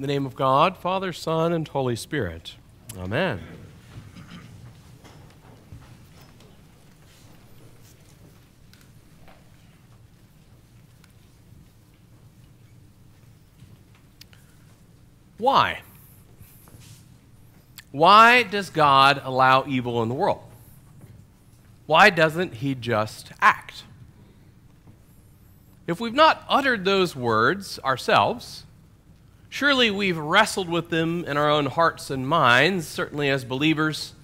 In the name of God, Father, Son, and Holy Spirit. Amen. Why? Why does God allow evil in the world? Why doesn't He just act? If we've not uttered those words ourselves, surely we've wrestled with them in our own hearts and minds, certainly as believers,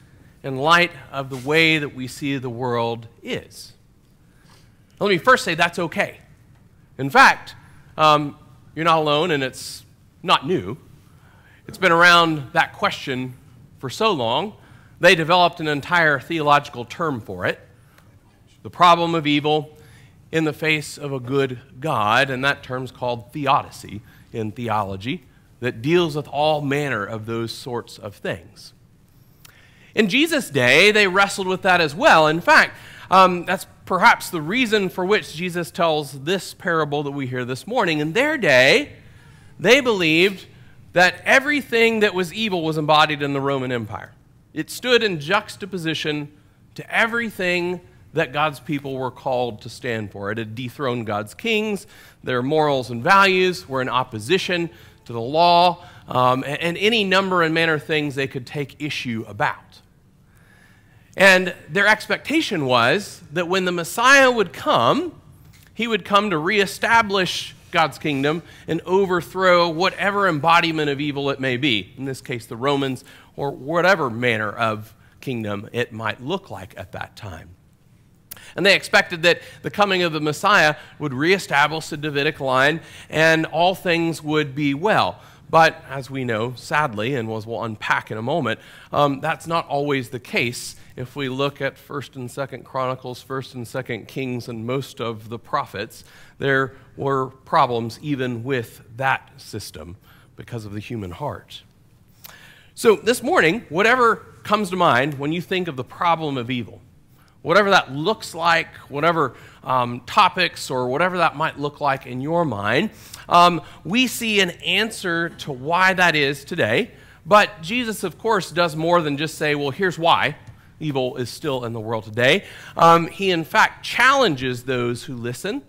in light of the way that we see the world is. Let me first say that's okay. In fact, um, you're not alone, and it's not new. It's been around that question for so long, they developed an entire theological term for it the problem of evil in the face of a good God, and that term's called theodicy in theology, that deals with all manner of those sorts of things. In Jesus' day, they wrestled with that as well. In fact, um, that's perhaps the reason for which Jesus tells this parable that we hear this morning. In their day, they believed that everything that was evil was embodied in the Roman Empire. It stood in juxtaposition to everything that God's people were called to stand for. It had dethroned God's kings, their morals and values were in opposition to the law, um, and, and any number and manner of things they could take issue about. And their expectation was that when the Messiah would come, he would come to reestablish God's kingdom and overthrow whatever embodiment of evil it may be, in this case, the Romans, or whatever manner of kingdom it might look like at that time. And they expected that the coming of the Messiah would reestablish the Davidic line and all things would be well. But as we know, sadly, and as we'll unpack in a moment, um, that's not always the case if we look at 1st and 2nd Chronicles, 1st and 2nd Kings, and most of the prophets, there were problems even with that system because of the human heart. So, this morning, whatever comes to mind when you think of the problem of evil, whatever that looks like, whatever um, topics or whatever that might look like in your mind, um, we see an answer to why that is today. But Jesus, of course, does more than just say, well, here's why evil is still in the world today. Um, he, in fact, challenges those who listen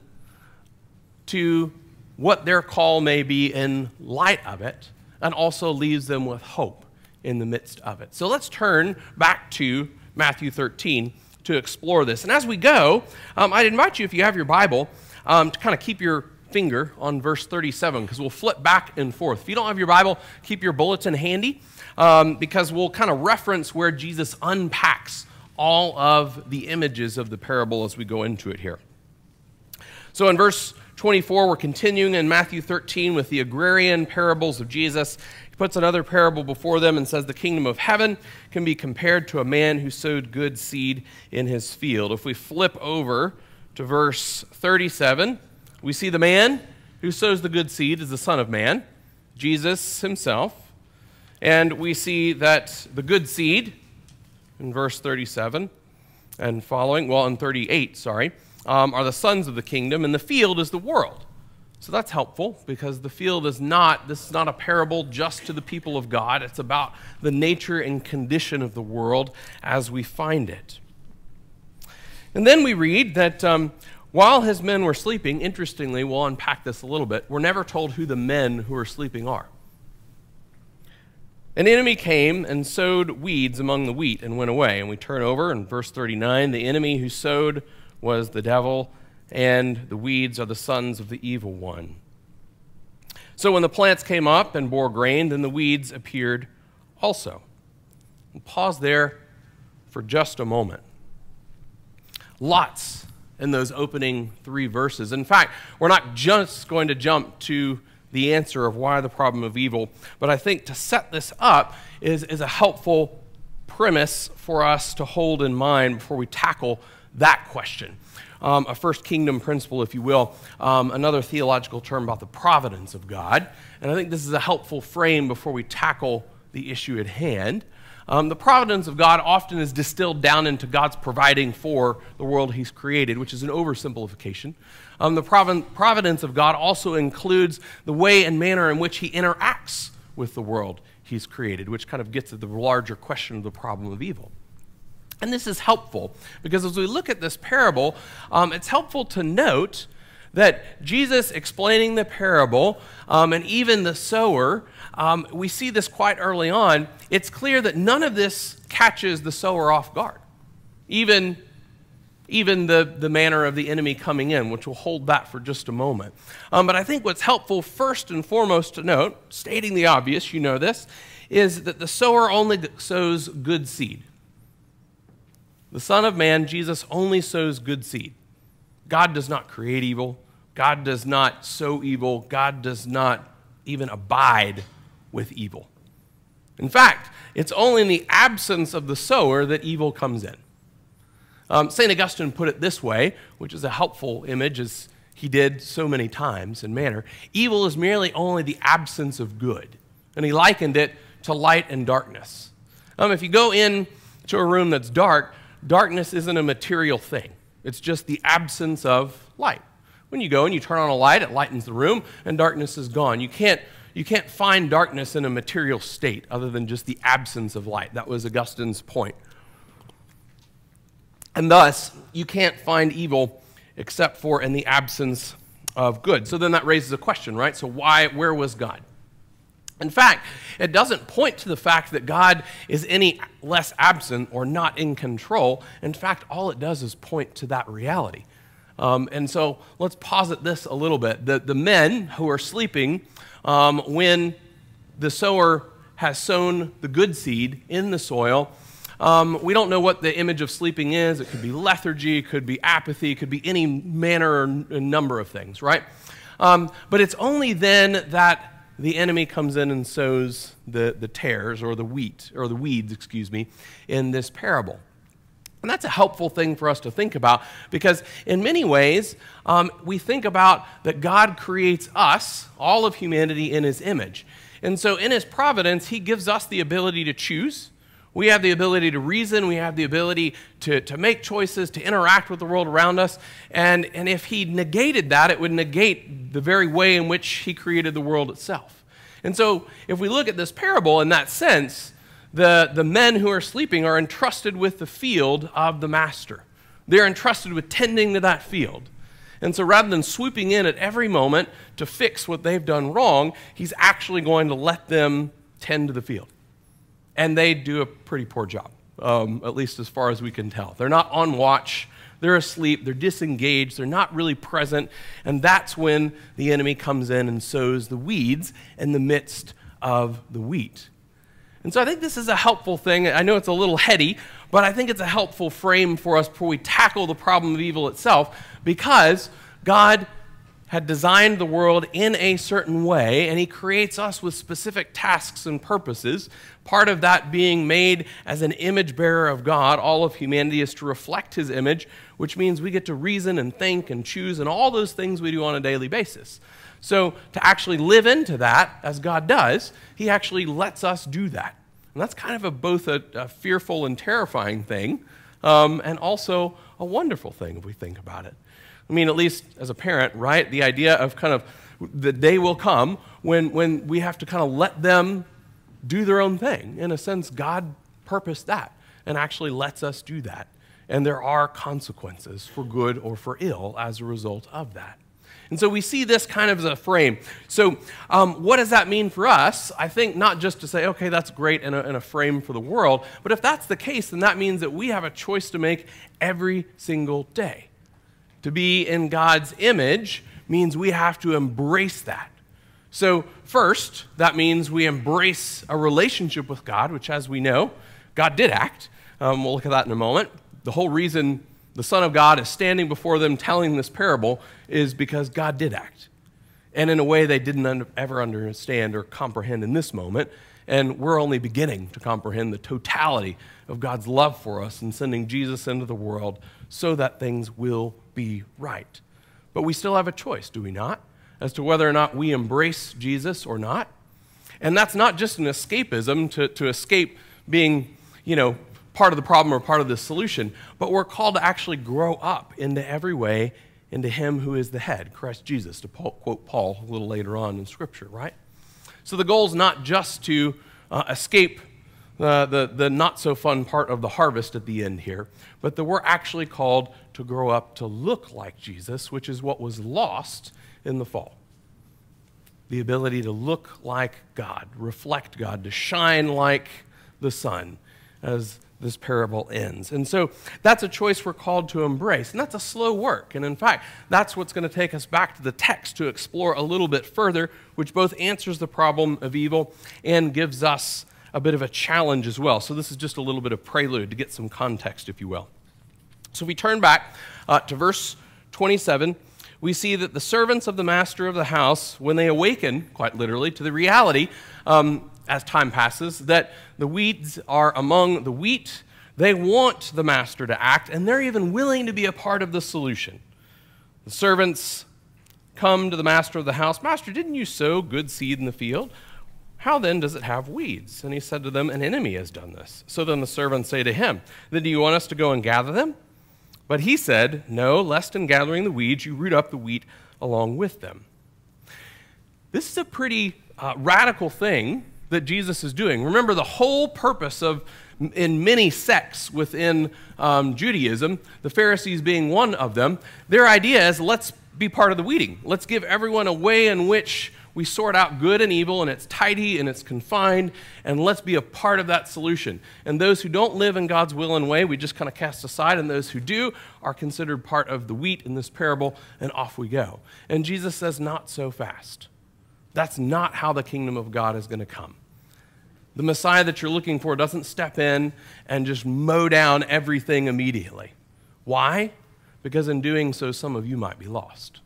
to what their call may be in light of it, and also leaves them with hope in the midst of it. So let's turn back to Matthew 13 to explore this. And as we go, um, I'd invite you, if you have your Bible, um, to kind of keep your finger on verse 37 because we'll flip back and forth. If you don't have your Bible, keep your bulletin handy um, because we'll kind of reference where Jesus unpacks all of the images of the parable as we go into it here. So in verse 24, we're continuing in Matthew 13 with the agrarian parables of Jesus. He puts another parable before them and says, The kingdom of heaven can be compared to a man who sowed good seed in his field. If we flip over to verse 37, we see the man who sows the good seed is the Son of Man, Jesus himself. And we see that the good seed in verse 37 and following, well, in 38, sorry, um, are the sons of the kingdom, and the field is the world. So that's helpful because the field is not, this is not a parable just to the people of God. It's about the nature and condition of the world as we find it. And then we read that um, while his men were sleeping, interestingly, we'll unpack this a little bit, we're never told who the men who are sleeping are. An enemy came and sowed weeds among the wheat and went away. And we turn over in verse 39 the enemy who sowed was the devil, and the weeds are the sons of the evil one. So when the plants came up and bore grain, then the weeds appeared also. And pause there for just a moment. Lots in those opening three verses. In fact, we're not just going to jump to the answer of why the problem of evil. But I think to set this up is, is a helpful premise for us to hold in mind before we tackle that question. Um, a first kingdom principle, if you will, um, another theological term about the providence of God. And I think this is a helpful frame before we tackle the issue at hand. Um, the providence of God often is distilled down into God's providing for the world He's created, which is an oversimplification. Um, the providence of God also includes the way and manner in which He interacts with the world he's created, which kind of gets at the larger question of the problem of evil. And this is helpful because as we look at this parable, um, it's helpful to note that Jesus explaining the parable um, and even the sower, um, we see this quite early on. It's clear that none of this catches the sower off guard. Even even the, the manner of the enemy coming in, which we'll hold that for just a moment. Um, but I think what's helpful, first and foremost, to note, stating the obvious, you know this, is that the sower only sows good seed. The Son of Man, Jesus, only sows good seed. God does not create evil, God does not sow evil, God does not even abide with evil. In fact, it's only in the absence of the sower that evil comes in. Um, St. Augustine put it this way, which is a helpful image, as he did so many times in manner evil is merely only the absence of good. And he likened it to light and darkness. Um, if you go in to a room that's dark, darkness isn't a material thing, it's just the absence of light. When you go and you turn on a light, it lightens the room, and darkness is gone. You can't, you can't find darkness in a material state other than just the absence of light. That was Augustine's point. And thus, you can't find evil except for in the absence of good. So then that raises a question, right? So why where was God? In fact, it doesn't point to the fact that God is any less absent or not in control. In fact, all it does is point to that reality. Um, and so let's posit this a little bit. The, the men who are sleeping um, when the sower has sown the good seed in the soil um, we don't know what the image of sleeping is. It could be lethargy, it could be apathy, it could be any manner or number of things, right? Um, but it's only then that the enemy comes in and sows the, the tares or the wheat, or the weeds, excuse me, in this parable. And that's a helpful thing for us to think about because, in many ways, um, we think about that God creates us, all of humanity, in His image. And so, in His providence, He gives us the ability to choose. We have the ability to reason, we have the ability to, to make choices, to interact with the world around us. And, and if he negated that, it would negate the very way in which he created the world itself. And so, if we look at this parable in that sense, the, the men who are sleeping are entrusted with the field of the master. They're entrusted with tending to that field. And so rather than swooping in at every moment to fix what they've done wrong, he's actually going to let them tend to the field and they do a pretty poor job, um, at least as far as we can tell. They're not on watch, they're asleep, they're disengaged, they're not really present, and that's when the enemy comes in and sows the weeds in the midst of the wheat. And so I think this is a helpful thing. I know it's a little heady, but I think it's a helpful frame for us before we tackle the problem of evil itself because God had designed the world in a certain way, and He creates us with specific tasks and purposes. Part of that being made as an image bearer of God, all of humanity is to reflect His image, which means we get to reason and think and choose and all those things we do on a daily basis. So, to actually live into that, as God does, He actually lets us do that. And that's kind of a, both a, a fearful and terrifying thing, um, and also a wonderful thing if we think about it. I mean, at least as a parent, right? The idea of kind of the day will come when, when we have to kind of let them do their own thing. In a sense, God purposed that and actually lets us do that. And there are consequences for good or for ill as a result of that. And so we see this kind of as a frame. So, um, what does that mean for us? I think not just to say, okay, that's great in a, in a frame for the world, but if that's the case, then that means that we have a choice to make every single day. To be in God's image means we have to embrace that. So, first, that means we embrace a relationship with God, which, as we know, God did act. Um, we'll look at that in a moment. The whole reason the Son of God is standing before them telling this parable is because God did act. And in a way they didn't un- ever understand or comprehend in this moment. And we're only beginning to comprehend the totality of God's love for us in sending Jesus into the world so that things will be right. But we still have a choice, do we not, as to whether or not we embrace Jesus or not? And that's not just an escapism to, to escape being, you know, part of the problem or part of the solution, but we're called to actually grow up into every way into Him who is the head, Christ Jesus, to quote Paul a little later on in Scripture, right? So the goal is not just to uh, escape the, the not so fun part of the harvest at the end here, but that we're actually called to grow up to look like Jesus, which is what was lost in the fall. The ability to look like God, reflect God, to shine like the sun, as this parable ends. And so that's a choice we're called to embrace. And that's a slow work. And in fact, that's what's going to take us back to the text to explore a little bit further, which both answers the problem of evil and gives us a bit of a challenge as well. So this is just a little bit of prelude to get some context, if you will. So we turn back uh, to verse 27. We see that the servants of the master of the house, when they awaken, quite literally, to the reality um, as time passes, that the weeds are among the wheat. They want the master to act, and they're even willing to be a part of the solution. The servants come to the master of the house Master, didn't you sow good seed in the field? How then does it have weeds? And he said to them, An enemy has done this. So then the servants say to him, Then do you want us to go and gather them? But he said, No, lest in gathering the weeds you root up the wheat along with them. This is a pretty uh, radical thing that Jesus is doing. Remember, the whole purpose of in many sects within um, Judaism, the Pharisees being one of them, their idea is let's be part of the weeding. Let's give everyone a way in which we sort out good and evil, and it's tidy and it's confined, and let's be a part of that solution. And those who don't live in God's will and way, we just kind of cast aside, and those who do are considered part of the wheat in this parable, and off we go. And Jesus says, Not so fast. That's not how the kingdom of God is going to come. The Messiah that you're looking for doesn't step in and just mow down everything immediately. Why? Because in doing so, some of you might be lost.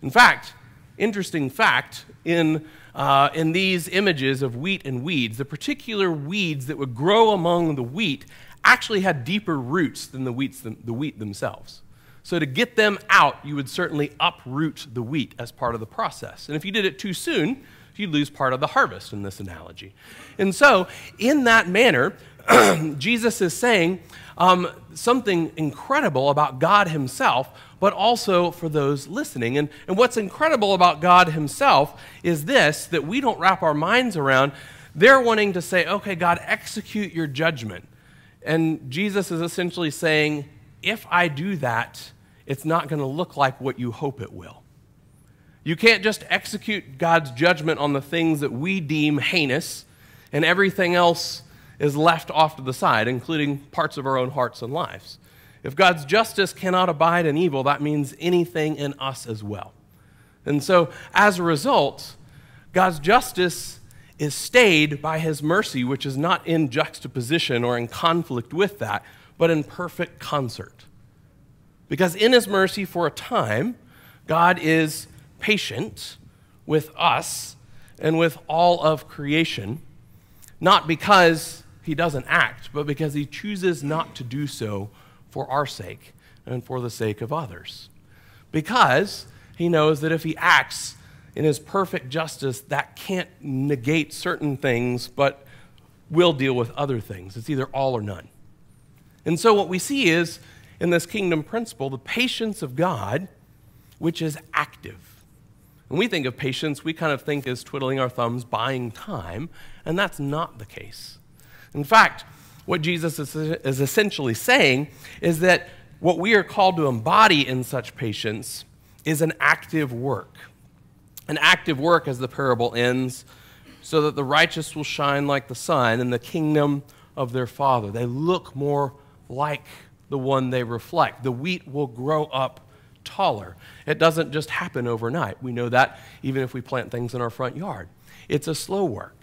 In fact, interesting fact in, uh, in these images of wheat and weeds, the particular weeds that would grow among the wheat actually had deeper roots than the, wheats, the wheat themselves. So, to get them out, you would certainly uproot the wheat as part of the process. And if you did it too soon, you'd lose part of the harvest in this analogy. And so, in that manner, Jesus is saying um, something incredible about God Himself, but also for those listening. And, and what's incredible about God Himself is this that we don't wrap our minds around. They're wanting to say, okay, God, execute your judgment. And Jesus is essentially saying, if I do that, it's not going to look like what you hope it will. You can't just execute God's judgment on the things that we deem heinous, and everything else is left off to the side, including parts of our own hearts and lives. If God's justice cannot abide in evil, that means anything in us as well. And so, as a result, God's justice is stayed by his mercy, which is not in juxtaposition or in conflict with that, but in perfect concert. Because in his mercy, for a time, God is patient with us and with all of creation, not because he doesn't act, but because he chooses not to do so for our sake and for the sake of others. Because he knows that if he acts in his perfect justice, that can't negate certain things, but will deal with other things. It's either all or none. And so what we see is in this kingdom principle the patience of God, which is active. When we think of patience, we kind of think as twiddling our thumbs, buying time, and that's not the case. In fact, what Jesus is, essentially saying is that what we are called to embody in such patience is an active work. An active work, as the parable ends, so that the righteous will shine like the sun in the kingdom of their Father. They look more like the one they reflect. The wheat will grow up taller. It doesn't just happen overnight. We know that even if we plant things in our front yard. It's a slow work.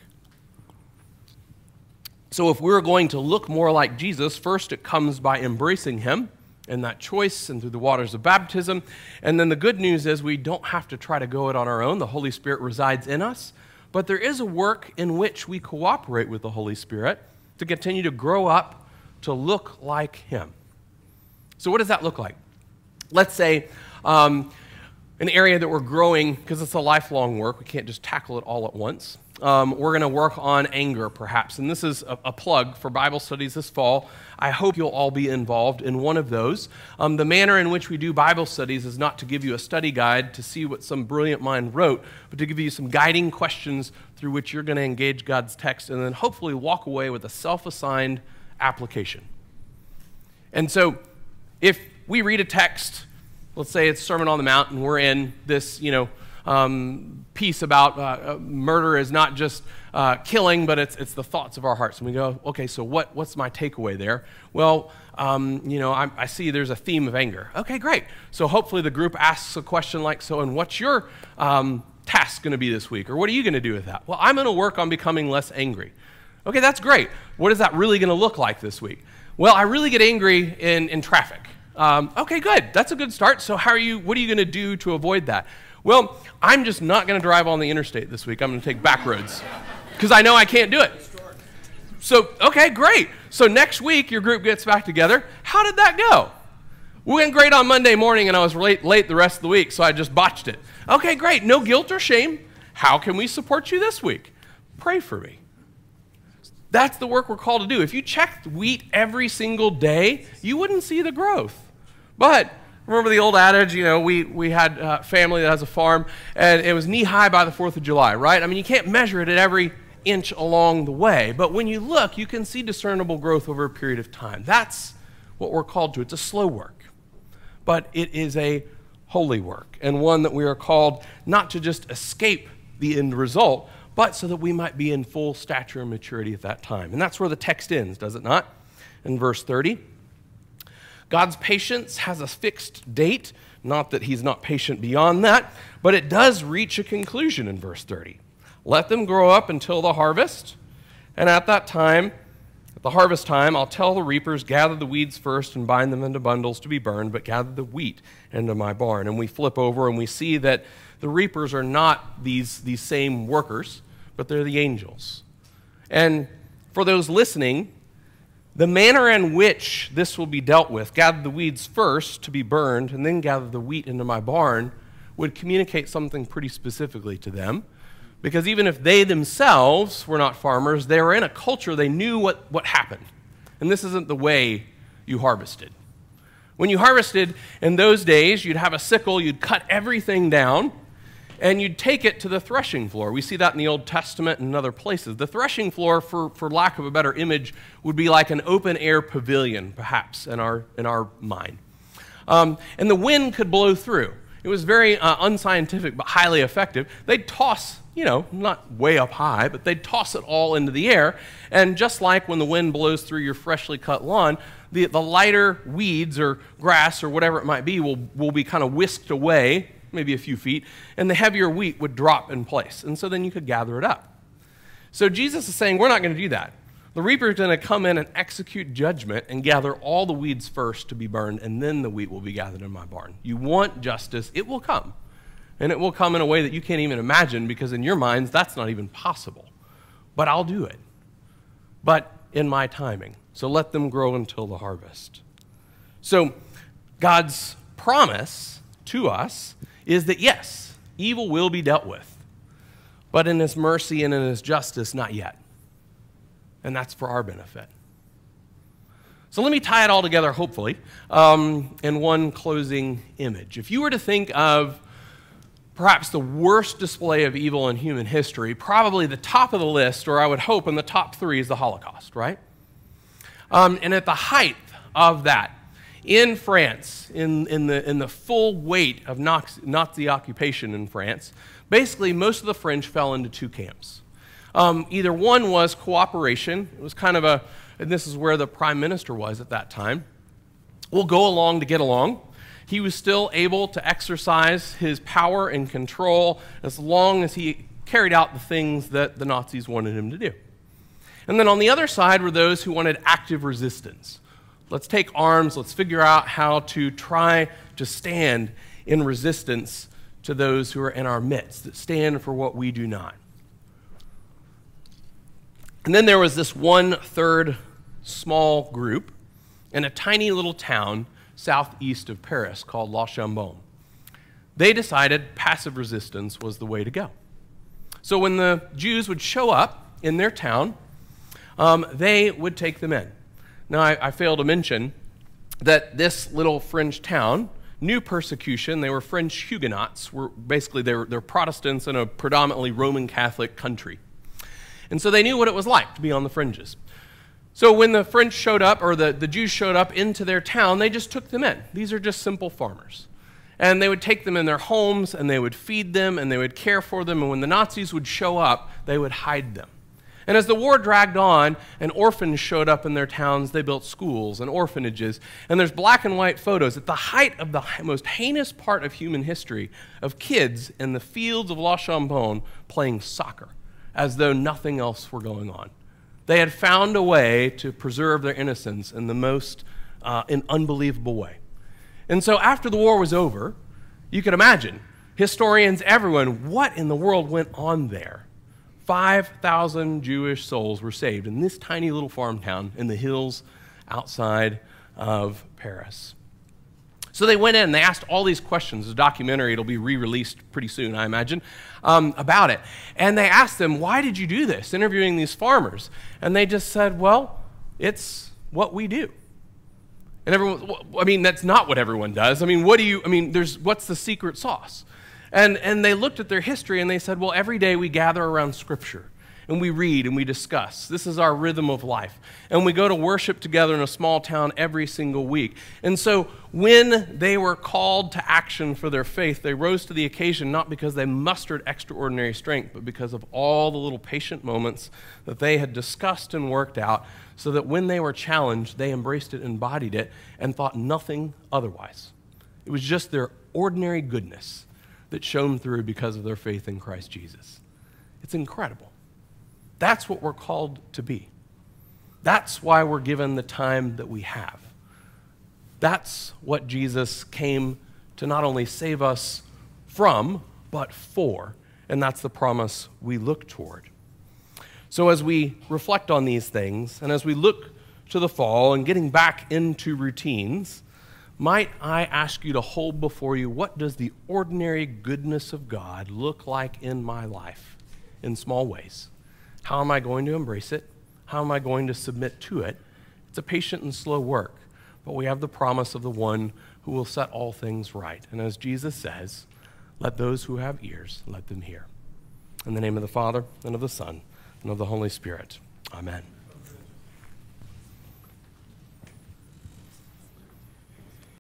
So, if we're going to look more like Jesus, first it comes by embracing him and that choice and through the waters of baptism. And then the good news is we don't have to try to go it on our own. The Holy Spirit resides in us. But there is a work in which we cooperate with the Holy Spirit to continue to grow up to look like him. So, what does that look like? Let's say, um, an area that we're growing because it's a lifelong work. We can't just tackle it all at once. Um, we're going to work on anger, perhaps. And this is a, a, plug for Bible studies this fall. I hope you'll all be involved in one of those. Um, the manner in which we do Bible studies is not to give you a study guide to see what some brilliant mind wrote, but to give you some guiding questions through which you're going to engage God's text and then hopefully walk away with a self assigned application. And so, if we read a text, let's say it's Sermon on the Mount, and we're in this, you know, um, piece about uh, uh, murder is not just uh, killing, but it's, it's the thoughts of our hearts. And we go, okay, so what, what's my takeaway there? Well, um, you know, I, I, see there's a theme of anger. Okay, great. So hopefully the group asks a question like, so, and what's your um, task going to be this week? Or what are you going to do with that? Well, I'm going to work on becoming less angry. Okay, that's great. What is that really going to look like this week? Well, I really get angry in, in traffic. Um, okay, good. That's a good start. So, how are you? What are you going to do to avoid that? Well, I'm just not going to drive on the interstate this week. I'm going to take back roads because I know I can't do it. So, okay, great. So next week your group gets back together. How did that go? We went great on Monday morning and I was late, late the rest of the week, so I just botched it. Okay, great. No guilt or shame. How can we support you this week? Pray for me. That's the work we're called to do. If you checked wheat every single day, you wouldn't see the growth. But Remember the old adage, you know, we, we had a family that has a farm, and it was knee high by the 4th of July, right? I mean, you can't measure it at every inch along the way, but when you look, you can see discernible growth over a period of time. That's what we're called to. It's a slow work, but it is a holy work, and one that we are called not to just escape the end result, but so that we might be in full stature and maturity at that time. And that's where the text ends, does it not? In verse 30. God's patience has a fixed date, not that he's not patient beyond that, but it does reach a conclusion in verse 30. Let them grow up until the harvest, and at that time, at the harvest time, I'll tell the reapers, gather the weeds first and bind them into bundles to be burned, but gather the wheat into my barn. And we flip over and we see that the reapers are not these, these same workers, but they're the angels. And for those listening, the manner in which this will be dealt with, gather the weeds first to be burned, and then gather the wheat into my barn, would communicate something pretty specifically to them. Because even if they themselves were not farmers, they were in a culture, they knew what, what happened. And this isn't the way you harvested. When you harvested in those days, you'd have a sickle, you'd cut everything down, and you'd take it to the threshing floor. We see that in the Old Testament and other places. The threshing floor, for, for lack of a better image, would be like an open air pavilion, perhaps, in our, in our mind. Um, and the wind could blow through. It was very uh, unscientific, but highly effective. They'd toss, you know, not way up high, but they'd toss it all into the air. And just like when the wind blows through your freshly cut lawn, the, the lighter weeds or grass or whatever it might be will, will be kind of whisked away maybe a few feet, and the heavier wheat would drop in place. And so then you could gather it up. So Jesus is saying, we're not going to do that. The reaper is going to come in and execute judgment and gather all the weeds first to be burned, and then the wheat will be gathered in my barn. You want justice, it will come. And it will come in a way that you can't even imagine because in your minds, that's not even possible. But I'll do it. But in my timing. So let them grow until the harvest. So God's promise to us is that yes, evil will be dealt with, but in his mercy and in his justice, not yet. And that's for our benefit. So let me tie it all together, hopefully, um, in one closing image. If you were to think of perhaps the worst display of evil in human history, probably the top of the list, or I would hope in the top three, is the Holocaust, right? Um, and at the height of that, in France, in, in, the, in the full weight of Nazi occupation in France, basically most of the French fell into two camps. Um, either one was cooperation, it was kind of a, and this is where the prime minister was at that time. We'll go along to get along. He was still able to exercise his power and control as long as he carried out the things that the Nazis wanted him to do. And then on the other side were those who wanted active resistance. Let's take arms. Let's figure out how to try to stand in resistance to those who are in our midst, that stand for what we do not. And then there was this one third small group in a tiny little town southeast of Paris called La Chambon. they decided passive resistance was the way to go. So when the Jews would show up in their town, um, they would take them in. Now, I, I failed to mention that this little fringe town knew persecution. They were French Huguenots. Were basically they're, they're Protestants in a predominantly Roman Catholic country, and so they knew what it was like to be on the fringes. So when the French showed up, or the, the Jews showed up into their town, they just took them in. These are just simple farmers. And they would take them in their homes, and they would feed them, and they would care for them, and when the Nazis would show up, they would hide them. And as the war dragged on and orphans showed up in their towns, they built schools and orphanages. And there's black and white photos at the height of the most heinous part of human history of kids in the fields of La Chambon playing soccer as though nothing else were going on. They had found a way to preserve their innocence in the most uh, in unbelievable way. And so after the war was over, you could imagine historians, everyone, what in the world went on there? 5,000 Jewish souls were saved in this tiny little farm town in the hills outside of Paris. So they went in and they asked all these questions. The documentary, it'll be re released pretty soon, I imagine, um, about it. And they asked them, Why did you do this? Interviewing these farmers. And they just said, Well, it's what we do. And everyone, I mean, that's not what everyone does. I mean, what do you, I mean, there's, what's the secret sauce? And, and they looked at their history and they said, well, every day we gather around Scripture and we read and we discuss. This is our rhythm of life. And we go to worship together in a small town every single week. And so when they were called to action for their faith, they rose to the occasion not because they mustered extraordinary strength, but because of all the little patient moments that they had discussed and worked out, so that when they were challenged, they embraced it, embodied it, and thought nothing otherwise. It was just their ordinary goodness that shone through because of their faith in Christ Jesus. It's incredible. That's what we're called to be. That's why we're given the time that we have. That's what Jesus came to not only save us from, but for. And that's the promise we look toward. So, as we reflect on these things, and as we look to the fall and getting back into routines, might I ask you to hold before you what does the ordinary goodness of God look like in my life in small ways? How am I going to embrace it? How am I going to submit to it? It's a patient and slow work, but we have the promise of the one who will set all things right. And as Jesus says, let those who have ears, let them hear. In the name of the Father, and of the Son, and of the Holy Spirit. Amen.